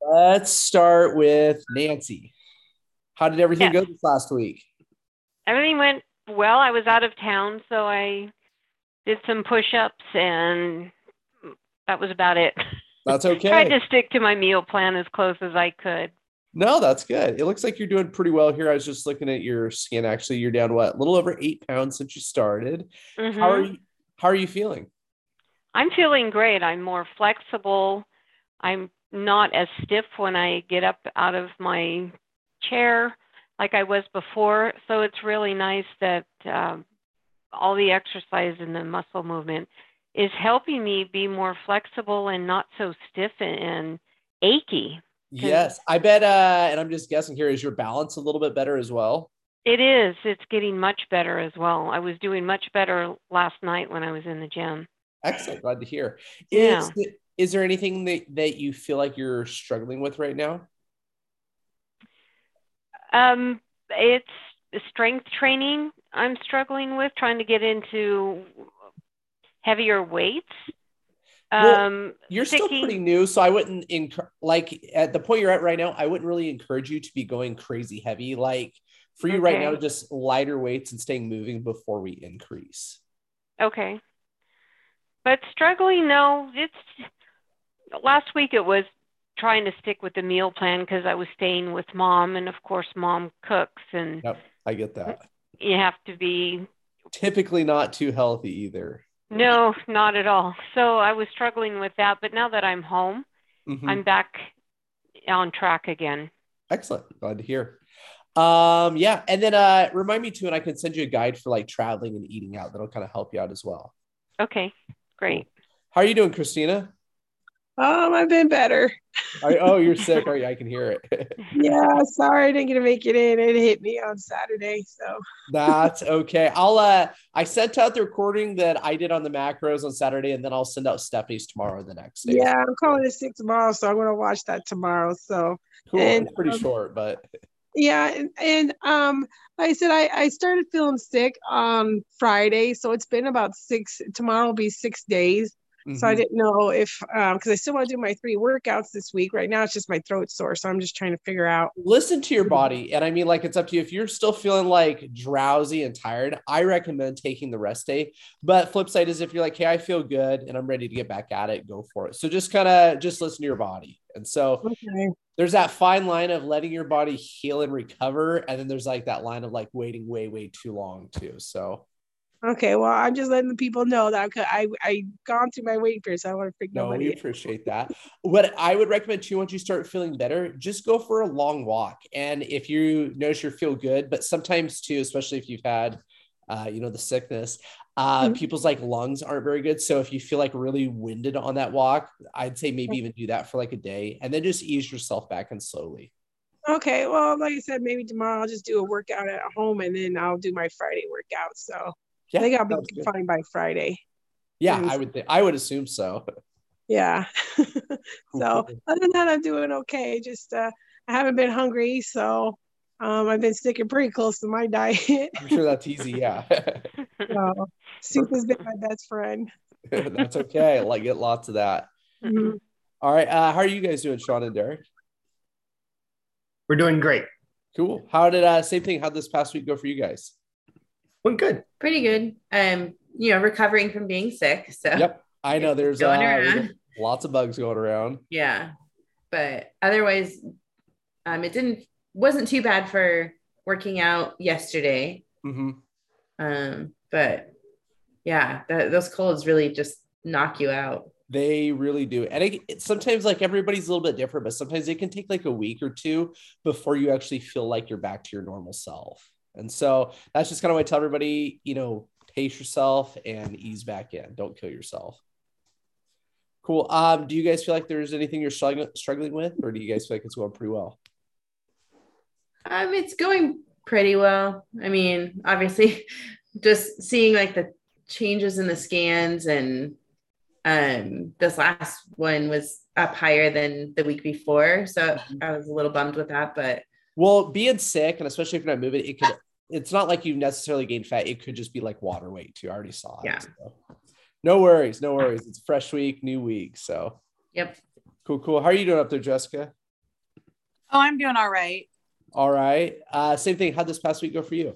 Let's start with Nancy. How did everything Yeah. go this last week? Everything went well. I was out of town, so I did some push-ups, and that was about it. That's okay. Tried to stick to my meal plan as close as I could. No, that's good. It looks like you're doing pretty well here. I was just looking at your skin. Actually, you're down what? A little over eight pounds since you started. How mm-hmm. are you? How are you feeling? I'm feeling great. I'm more flexible. I'm not as stiff when I get up out of my chair like I was before. So it's really nice that um, all the exercise and the muscle movement is helping me be more flexible and not so stiff and, and achy. Yes, I bet. Uh, and I'm just guessing here. Is your balance a little bit better as well? It is. It's getting much better as well. I was doing much better last night when I was in the gym. Excellent. Glad to hear. Yeah. Is there anything that that you feel like you're struggling with right now? Um, it's strength training I'm struggling with, trying to get into heavier weights. Well, Um, You're still pretty new, so I wouldn't enc- like at the point you're at right now. I wouldn't really encourage you to be going crazy heavy. Like for you right now, just lighter weights and staying moving before we increase. Okay. But struggling, no, it's last week it was trying to stick with the meal plan because I was staying with mom, and of course, mom cooks, and Yep, I get that. you have to be Typically not too healthy either. no, not at all. So I was struggling with that, but now that I'm home, Mhm. I'm back on track again. Excellent. Glad to hear. Um, yeah, and then uh remind me too, and I can send you a guide for like traveling and eating out that'll kind of help you out as well. Okay, great. How are you doing, Christina? Um, I've been better. Are, oh, you're sick. Are you? I can hear it. Yeah, sorry I didn't get to make it in. It hit me on Saturday. So That's okay. I'll uh I sent out the recording that I did on the macros on Saturday, and then I'll send out Stephanie's tomorrow the next day. yeah, I'm calling it sick tomorrow, so I'm gonna watch that tomorrow. So cool. and, it's pretty um, short, but yeah, and, and um like I said I, I started feeling sick on Friday, so it's been about six tomorrow will be six days. So I Mhm. didn't know if um because I still want to do my three workouts this week. Right now it's just my throat sore, so I'm just trying to figure out. listen to your body. And I mean, like, it's up to you. If you're still feeling like drowsy and tired, I recommend taking the rest day. But flip side is if you're like, hey, I feel good and I'm ready to get back at it, go for it. So just kind of just listen to your body. And so Okay. there's that fine line of letting your body heal and recover. And then there's like that line of like waiting way, way too long too. So Okay, well, I'm just letting the people know that I I I gone through my weight period, so I don't want to freak no, nobody. we appreciate that. What I would recommend too, once you start feeling better, just go for a long walk. And if you notice you feel good, but sometimes too, especially if you've had, uh, you know, the sickness, uh, Mhm. people's like lungs aren't very good. So if you feel like really winded on that walk, I'd say maybe even do that for like a day, and then just ease yourself back and slowly. Okay, well, like I said, maybe tomorrow I'll just do a workout at home and then I'll do my Friday workout. So Yeah, I think I'll be good. fine by Friday. Yeah, I would. Th- I would assume so. Yeah. so other than that, I'm doing okay. Just uh, I haven't been hungry, so um, I've been sticking pretty close to my diet. I'm sure that's easy. Yeah, so soup has been my best friend. that's okay. Like get lots of that. Mhm. All right. Uh, how are you guys doing, Sean and Derek? We're doing great. Cool. How did uh same thing? How'd this past week go for you guys? Went good. pretty good. Um, you know, recovering from being sick. So Yep. I know there's uh, Going there's around. lots of bugs going around. yeah. But otherwise, um, it didn't wasn't too bad for working out yesterday. hmm Um, but yeah, that, those colds really just knock you out. They really do. And it, it- sometimes like everybody's a little bit different, but sometimes it can take like a week or two before you actually feel like you're back to your normal self. And so that's just kind of why I tell everybody, you know, pace yourself and ease back in. Don't kill yourself. Cool. Um, do you guys feel like there's anything you're struggling struggling with, or do you guys feel like it's going pretty well? Um, it's going pretty well. I mean, obviously, just seeing like the changes in the scans and um this last one was up higher than the week before. So I was a little bummed with that, but Well, being sick, and especially if you're not moving, it could. It's not like you've necessarily gained fat. It could just be like water weight too. I already saw it. Yeah. so. No worries, no worries. It's a fresh week, new week. So yep. Cool, cool. How are you doing up there, Jessica? Oh, I'm doing all right. All right. Uh, same thing. How'd this past week go for you?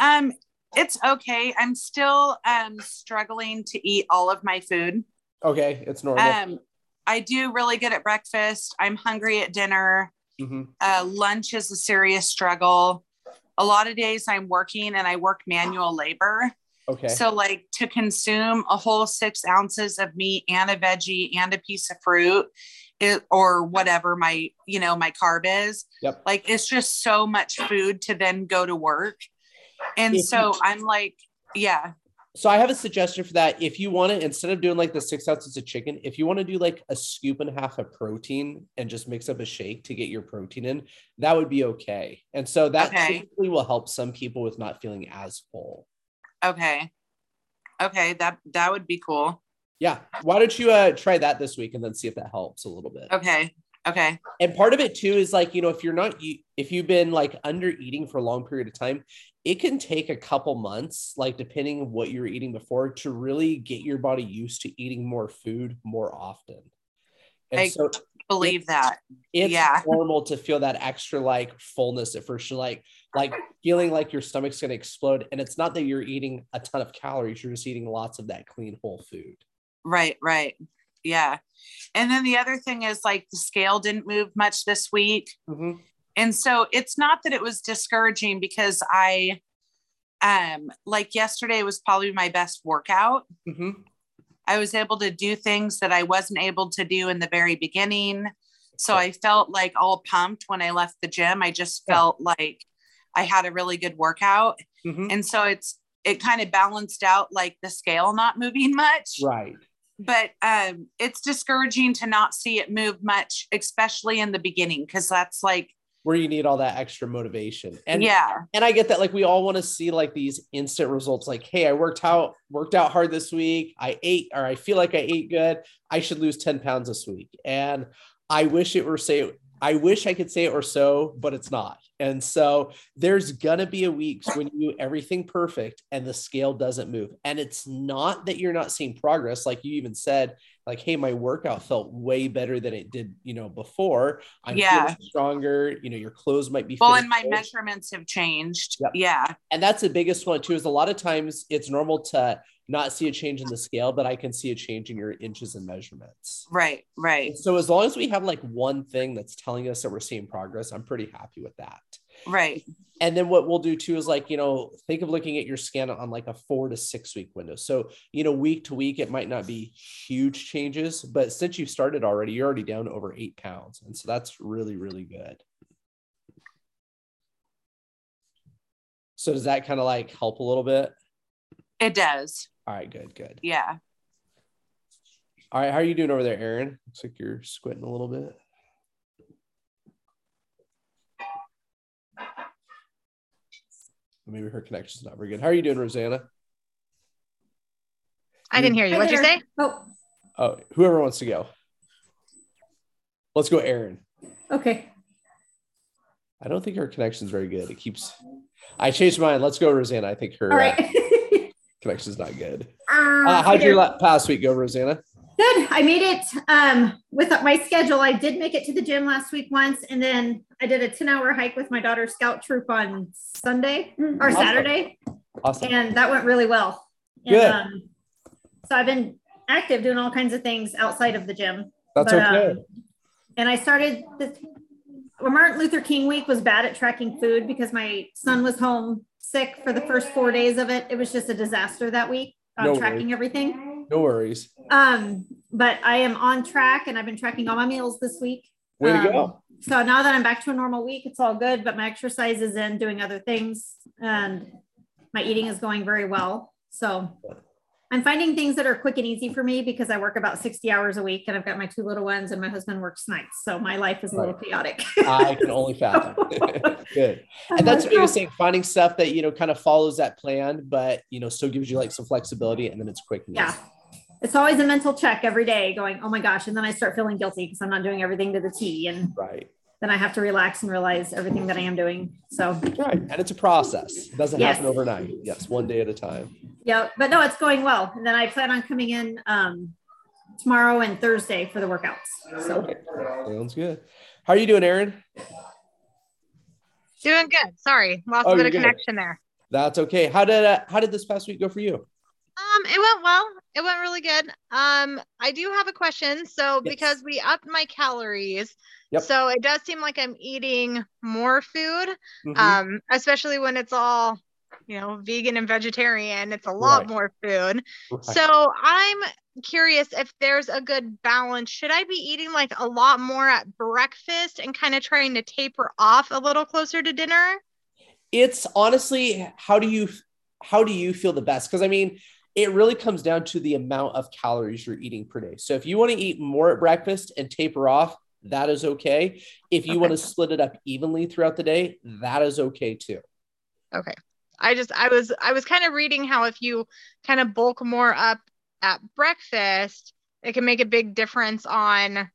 Um, it's okay. I'm still um struggling to eat all of my food. Okay, it's normal. Um, I do really good at breakfast. I'm hungry at dinner. Hmm Uh, lunch is a serious struggle. A lot of days I'm working and I work manual labor. Okay. So, like to consume a whole six ounces of meat and a veggie and a piece of fruit, it, or whatever my you know my carb is, yep. like it's just so much food to then go to work. And so I'm like, yeah, So I have a suggestion for that. If you want to, instead of doing like the six ounces of chicken, if you want to do like a scoop and a half of protein and just mix up a shake to get your protein in, that would be okay. And so that Okay. typically will help some people with not feeling as full. okay, okay, that that would be cool. Yeah. Why don't you uh, try that this week and then see if that helps a little bit? Okay, okay, and part of it too is like you know if you're not if you've been like under eating for a long period of time it can take a couple months like depending what you're eating before to really get your body used to eating more food more often and I so believe that. it's yeah. normal to feel that extra like fullness at first you're like like feeling like your stomach's going to explode and it's not that you're eating a ton of calories you're just eating lots of that clean whole food Right, right. Yeah. And then the other thing is like the scale didn't move much this week. Mhm. And so it's not that it was discouraging because I um like yesterday was probably my best workout. Mhm. I was able to do things that I wasn't able to do in the very beginning. So I felt like all pumped when I left the gym. I just Yeah. felt like I had a really good workout. Mhm. And so it's it kind of balanced out like the scale not moving much right but um it's discouraging to not see it move much especially in the beginning because that's like where you need all that extra motivation. And yeah. and I get that like we all want to see like these instant results like hey I worked out worked out hard this week. I ate or I feel like I ate good. I should lose 10 pounds this week. And I wish it were say I wish I could say it or so but it's not. And so there's gonna be a weeks when you do everything perfect and the scale doesn't move. And it's not that you're not seeing progress. Like you even said like hey my workout felt way better than it did you know before. I'm Yeah. feeling stronger. You know your clothes might be well and my measurements have changed. Yep. yeah. And that's the biggest one too is a lot of times it's normal to not see a change in the scale but i can see a change in your inches and measurements. Right right. So as long as we have like one thing that's telling us that we're seeing progress i'm pretty happy with that. Right. And then what we'll do too is like you know think of looking at your scan on like a four to six week window. So you know week to week it might not be huge changes but since you've started already you're already down over eight pounds. And so that's really really good. So does that kind of like help a little bit? It does all right good good yeah All right, how are you doing over there, Aaron? Looks like you're squinting a little bit. Maybe her connection's not very good. How are you doing, Rosanna? I didn't hear you. What'd you say? Oh, Oh, whoever wants to go. Let's go, Aaron. okay. I don't think her connection's very good. It keeps. I changed mine. Let's go, Rosanna. I think her All uh, right. connection's not good. Um, Uh, how'd your there. la- past week go, Rosanna? Good. I made it um, with my schedule. I did make it to the gym last week once, and then I did a 10 hour hike with my daughter's scout troop on Sunday or Awesome. Saturday, Awesome. and that went really well. And, Good. Um, so I've been active doing all kinds of things outside of the gym. That's but, okay. um, and I started this. Well, Martin Luther King week was bad at tracking food because my son was home sick for the first four days of it. It was just a disaster that week on No worries. tracking everything. no worries. Um, but I am on track and I've been tracking all my meals this week. Way to Um, go. So now that I'm back to a normal week, it's all good, but my exercise is in doing other things and my eating is going very well. So I'm finding things that are quick and easy for me because I work about 60 hours a week and I've got my two little ones and my husband works nights. So my life is a little chaotic. I can only fathom. good. and that's the biggest saying, finding stuff that you know kind of follows that plan but you know still gives you like some flexibility and then it's quick Yeah. It's always a mental check every day going, oh my gosh. And then I start feeling guilty because I'm not doing everything to the T. And right then I have to relax and realize everything that I am doing. So right and it's a process it doesn't Yes. happen overnight yes one day at a time yeah, but no, it's going well. And then I plan on coming in um, tomorrow and Thursday for the workouts. So Okay. Sounds good. How are you doing, Aaron? Doing good. Sorry, lost Oh, a bit of good. connection there. That's okay. How did uh, how did this past week go for you? Um, it went well. It went really good. Um, I do have a question. So Yes. because we upped my calories, Yep. so it does seem like I'm eating more food. Mhm. Um, especially when it's all, you know, vegan and vegetarian. It's a lot Right. more food. Right. So I'm curious if there's a good balance. Should I be eating like a lot more at breakfast and kind of trying to taper off a little closer to dinner? it's honestly how do you how do you feel the best because i mean it really comes down to the amount of calories you're eating per day so if you want to eat more at breakfast and taper off that is okay if you Okay. want to split it up evenly throughout the day that is okay too Okay. I just I was I was kind of reading how if you kind of bulk more up at breakfast, it can make a big difference on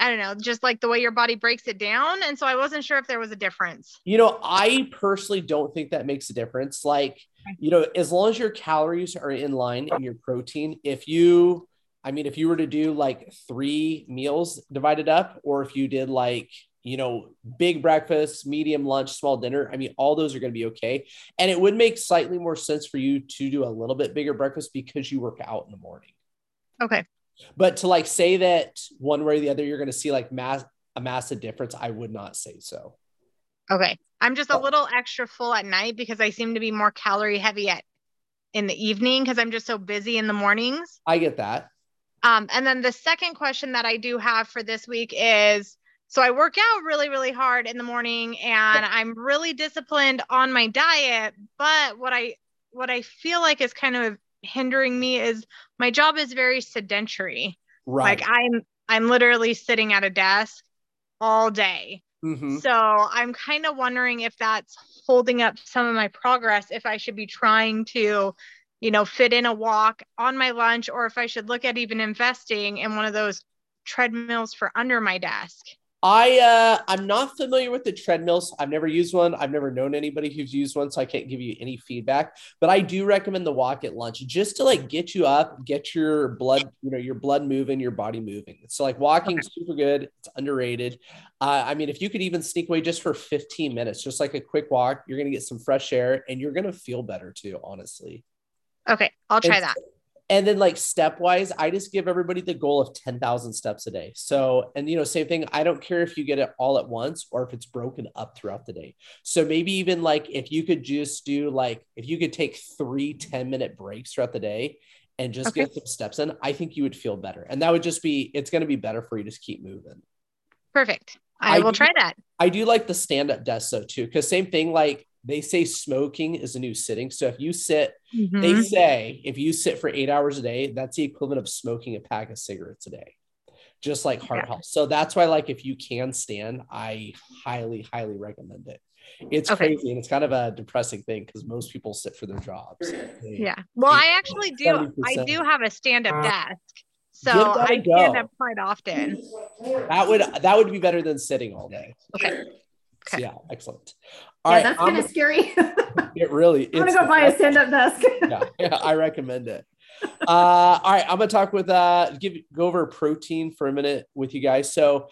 I don't know, just like the way your body breaks it down. And so I wasn't sure if there was a difference. you know i personally don't think that makes a difference like you know as long as your calories are in line and your protein if you i mean if you were to do like three meals divided up or if you did like you know big breakfast medium lunch small dinner i mean all those are going to be okay. And it would make slightly more sense for you to do a little bit bigger breakfast because you work out in the morning. Okay. but to like say that one way or the other you're going to see like mass a massive difference i would not say so Okay. I'm just a Oh. little extra full at night because I seem to be more calorie heavy at in the evening because I'm just so busy in the mornings. i get that Um, and then the second question that I do have for this week is so I work out really, really hard in the morning and I'm really disciplined on my diet, but what I what I feel like is kind of hindering me is my job is very sedentary. right Like I'm I'm literally sitting at a desk all day. Mhm. So I'm kind of wondering if that's holding up some of my progress, if I should be trying to, you know, fit in a walk on my lunch, or if I should look at even investing in one of those treadmills for under my desk. I uh I'm not familiar with the treadmills. I've never used one. I've never known anybody who's used one, so I can't give you any feedback. But I do recommend the walk at lunch just to like get you up, get your blood, you know, your blood moving, your body moving. So like walking is super good. It's underrated. Uh, I mean, if you could even sneak away just for 15 minutes, just like a quick walk, you're gonna get some fresh air and you're gonna feel better too, honestly. Okay, I'll try And- that. And then like stepwise, I just give everybody the goal of 10,000 steps a day. So, and you know, same thing. I don't care if you get it all at once or if it's broken up throughout the day. So maybe even like if you could just do like, if you could take three 10 minute breaks throughout the day and just Okay. get some steps in, I think you would feel better. And that would just be, it's going to be better for you to just keep moving. Perfect. I, I will do- try that. I do like the stand up desk though, too. Cause same thing, like they say smoking is a new sitting. So if you sit they Mhm. say if you sit for eight hours a day, that's the equivalent of smoking a pack of cigarettes a day, just like heart Yeah. health. So that's why, like, if you can stand, I highly, highly recommend it. It's Okay. crazy and it's kind of a depressing thing because most people sit for their jobs. They- Yeah. Well, I actually do. I 70%. do have a stand up desk. So I that stand up quite often. That would that would be better than sitting all day. Okay. Okay. yeah, excellent. All yeah, right, that's kind of scary. I'm gonna go buy a stand-up desk. yeah, yeah, I recommend it. Uh, all right, I'm gonna talk with uh, give go over protein for a minute with you guys. So,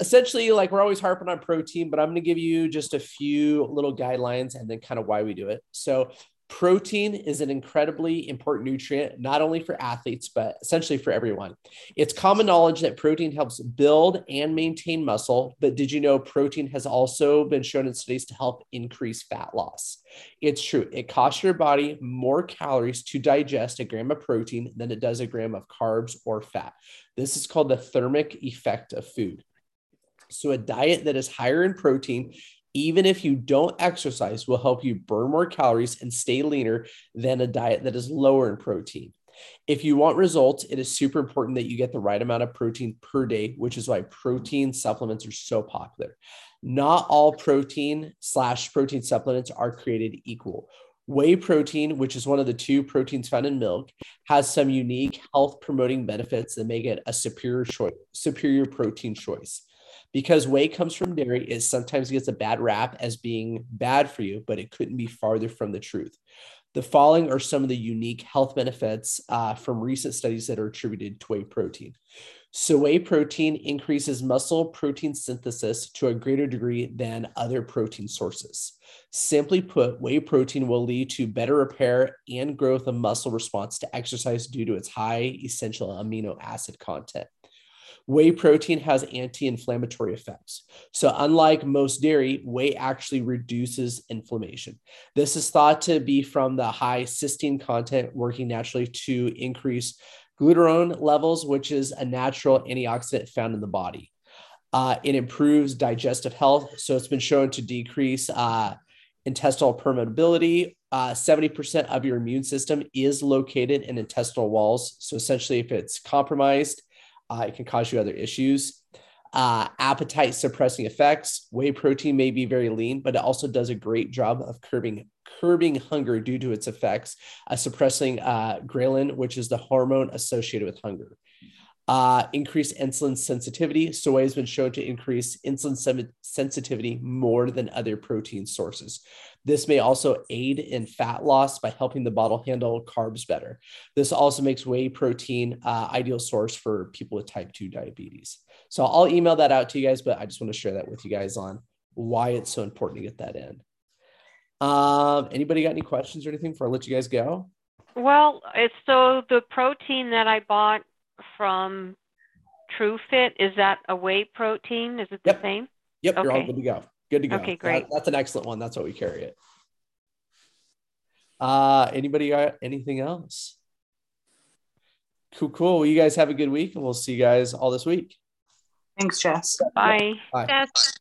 essentially, like we're always harping on protein, but I'm gonna give you just a few little guidelines and then kind of why we do it. So, protein is an incredibly important nutrient, not only for athletes but essentially for everyone. It's common knowledge that protein helps build and maintain muscle, but did you know protein has also been shown in studies to help increase fat loss? It's true. It costs your body more calories to digest a gram of protein than it does a gram of carbs or fat. This is called the thermic effect of food. So, a diet that is higher in protein, even if you don't exercise, will help you burn more calories and stay leaner than a diet that is lower in protein. If you want results, it is super important that you get the right amount of protein per day, which is why protein supplements are so popular. Not all protein slash protein supplements are created equal. Whey protein, which is one of the two proteins found in milk, has some unique health promoting benefits that make it a superior choice, superior protein choice. Because whey comes from dairy, it sometimes gets a bad rap as being bad for you, but it couldn't be farther from the truth. The following are some of the unique health benefits uh, from recent studies that are attributed to whey protein. So, whey protein increases muscle protein synthesis to a greater degree than other protein sources. Simply put, whey protein will lead to better repair and growth of muscle response to exercise due to its high essential amino acid content. Whey protein has anti inflammatory effects. So, unlike most dairy, whey actually reduces inflammation. This is thought to be from the high cysteine content working naturally to increase glutathione levels, which is a natural antioxidant found in the body. Uh, it improves digestive health. So, it's been shown to decrease uh, intestinal permeability. Uh, 70% of your immune system is located in intestinal walls. So, essentially, if it's compromised, uh, it can cause you other issues. Uh, appetite suppressing effects. Whey protein may be very lean, but it also does a great job of curbing curbing hunger due to its effects, uh, suppressing uh, ghrelin, which is the hormone associated with hunger. Uh, insulin sensitivity. Soy has been shown to increase insulin sensitivity more than other protein sources. This may also aid in fat loss by helping the bottle handle carbs better. This also makes whey protein uh, ideal source for people with type 2 diabetes. So I'll email that out to you guys, but I just want to share that with you guys on why it's so important to get that in. Um, anybody got any questions or anything before I let you guys go? Well, it's so the protein that I bought from TrueFit, is that a whey protein? Is it the Yep. same? Yep, you're all good to go. Good to go. Okay, great. That- that's an excellent one. That's why we carry it. Uh, anybody got anything else? Cool, cool. Well, you guys have a good week, and we'll see you guys all this week. Thanks, Jess. Bye. Bye. Yes.